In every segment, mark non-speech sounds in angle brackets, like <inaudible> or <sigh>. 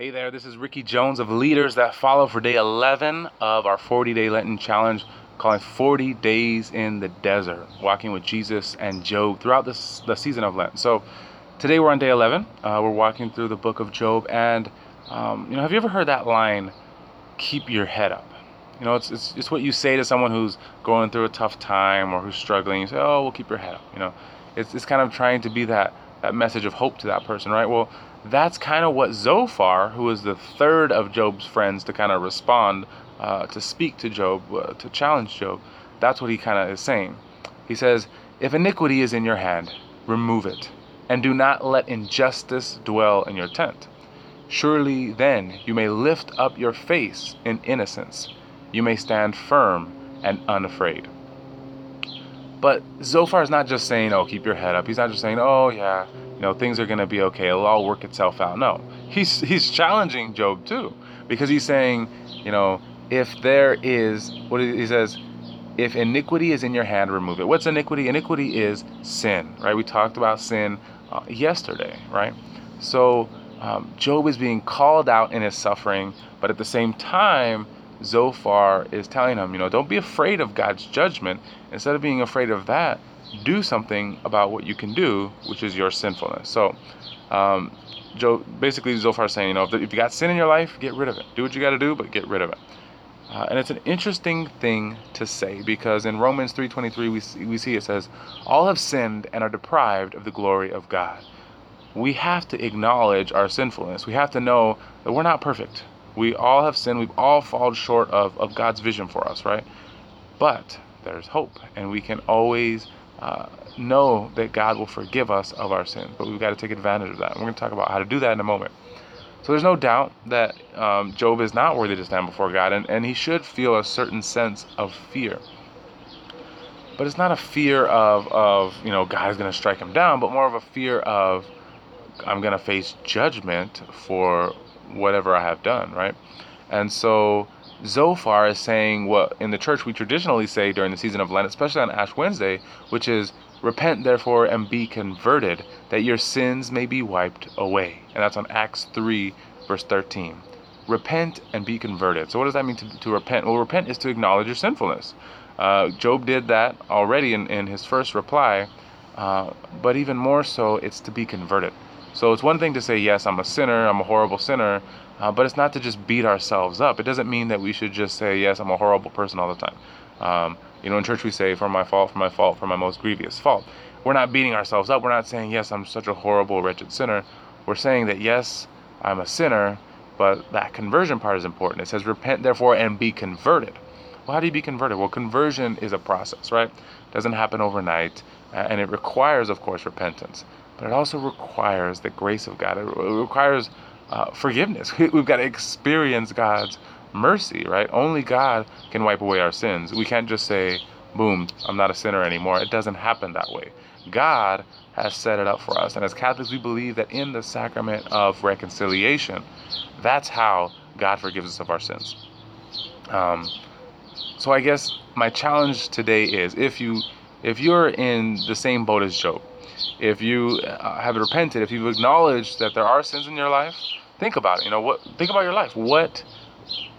Hey there, this is Ricky Jones of Leaders That Follow for day 11 of our 40 day Lenten challenge calling 40 Days in the Desert, walking with Jesus and Job throughout this, the season of Lent. So today we're on day 11. Uh, we're walking through the book of Job. And, um, you know, have you ever heard that line, keep your head up? You know, it's, it's, it's what you say to someone who's going through a tough time or who's struggling. You say, oh, well, keep your head up. You know, it's, it's kind of trying to be that, that message of hope to that person, right? Well, that's kind of what Zophar, who is the third of Job's friends to kind of respond, uh, to speak to Job, uh, to challenge Job, that's what he kind of is saying. He says, If iniquity is in your hand, remove it, and do not let injustice dwell in your tent. Surely then you may lift up your face in innocence, you may stand firm and unafraid. But Zophar is not just saying, oh, keep your head up. He's not just saying, oh, yeah, you know, things are going to be okay. It'll all work itself out. No, he's, he's challenging Job too, because he's saying, you know, if there is, what he says, if iniquity is in your hand, remove it. What's iniquity? Iniquity is sin, right? We talked about sin uh, yesterday, right? So um, Job is being called out in his suffering, but at the same time, Zophar is telling him, you know, don't be afraid of God's judgment. Instead of being afraid of that, do something about what you can do, which is your sinfulness. So, um, Joe, basically, Zophar saying, you know, if, if, you got sin in your life, get rid of it. Do what you got to do, but get rid of it. Uh, and it's an interesting thing to say because in Romans 3:23 we see, we see it says, "All have sinned and are deprived of the glory of God." We have to acknowledge our sinfulness. We have to know that we're not perfect. We all have sinned. We've all fallen short of, of God's vision for us, right? But there's hope, and we can always uh, know that God will forgive us of our sins. But we've got to take advantage of that. And we're going to talk about how to do that in a moment. So there's no doubt that um, Job is not worthy to stand before God, and, and he should feel a certain sense of fear. But it's not a fear of, of you know, God is going to strike him down, but more of a fear of I'm going to face judgment for whatever I have done, right? And so Zophar is saying what in the church we traditionally say during the season of Lent, especially on Ash Wednesday, which is repent therefore and be converted, that your sins may be wiped away. And that's on Acts 3, verse 13. Repent and be converted. So, what does that mean to, to repent? Well, repent is to acknowledge your sinfulness. Uh, Job did that already in, in his first reply, uh, but even more so, it's to be converted. So it's one thing to say, yes, I'm a sinner, I'm a horrible sinner, uh, but it's not to just beat ourselves up. It doesn't mean that we should just say, yes, I'm a horrible person all the time. Um, you know, in church we say, for my fault, for my fault, for my most grievous fault. We're not beating ourselves up. We're not saying, yes, I'm such a horrible, wretched sinner. We're saying that, yes, I'm a sinner, but that conversion part is important. It says, repent therefore and be converted. How do you be converted? Well, conversion is a process, right? It doesn't happen overnight, and it requires, of course, repentance but it also requires the grace of God. It requires uh, forgiveness. <laughs> We've got to experience God's mercy, right? Only God can wipe away our sins. We can't just say, boom, I'm not a sinner anymore. It doesn't happen that way. God has set it up for us. And as Catholics, we believe that in the sacrament of reconciliation, that's how God forgives us of our sins. Um, so I guess my challenge today is if you if you're in the same boat as Job, if you uh, have repented, if you've acknowledged that there are sins in your life, think about it. You know what? Think about your life. What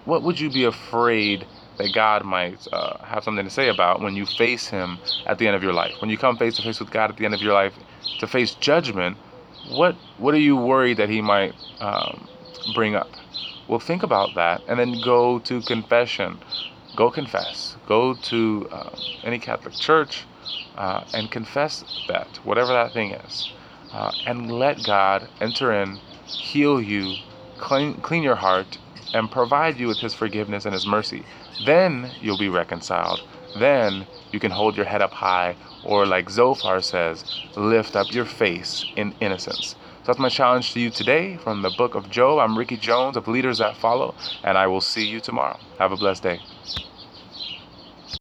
what would you be afraid that God might uh, have something to say about when you face Him at the end of your life? When you come face to face with God at the end of your life to face judgment, what what are you worried that He might um, bring up? Well, think about that, and then go to confession. Go confess. Go to uh, any Catholic church uh, and confess that, whatever that thing is, uh, and let God enter in, heal you, clean, clean your heart, and provide you with His forgiveness and His mercy. Then you'll be reconciled. Then you can hold your head up high, or like Zophar says, lift up your face in innocence. So that's my challenge to you today from the book of Job. I'm Ricky Jones of Leaders That Follow, and I will see you tomorrow. Have a blessed day.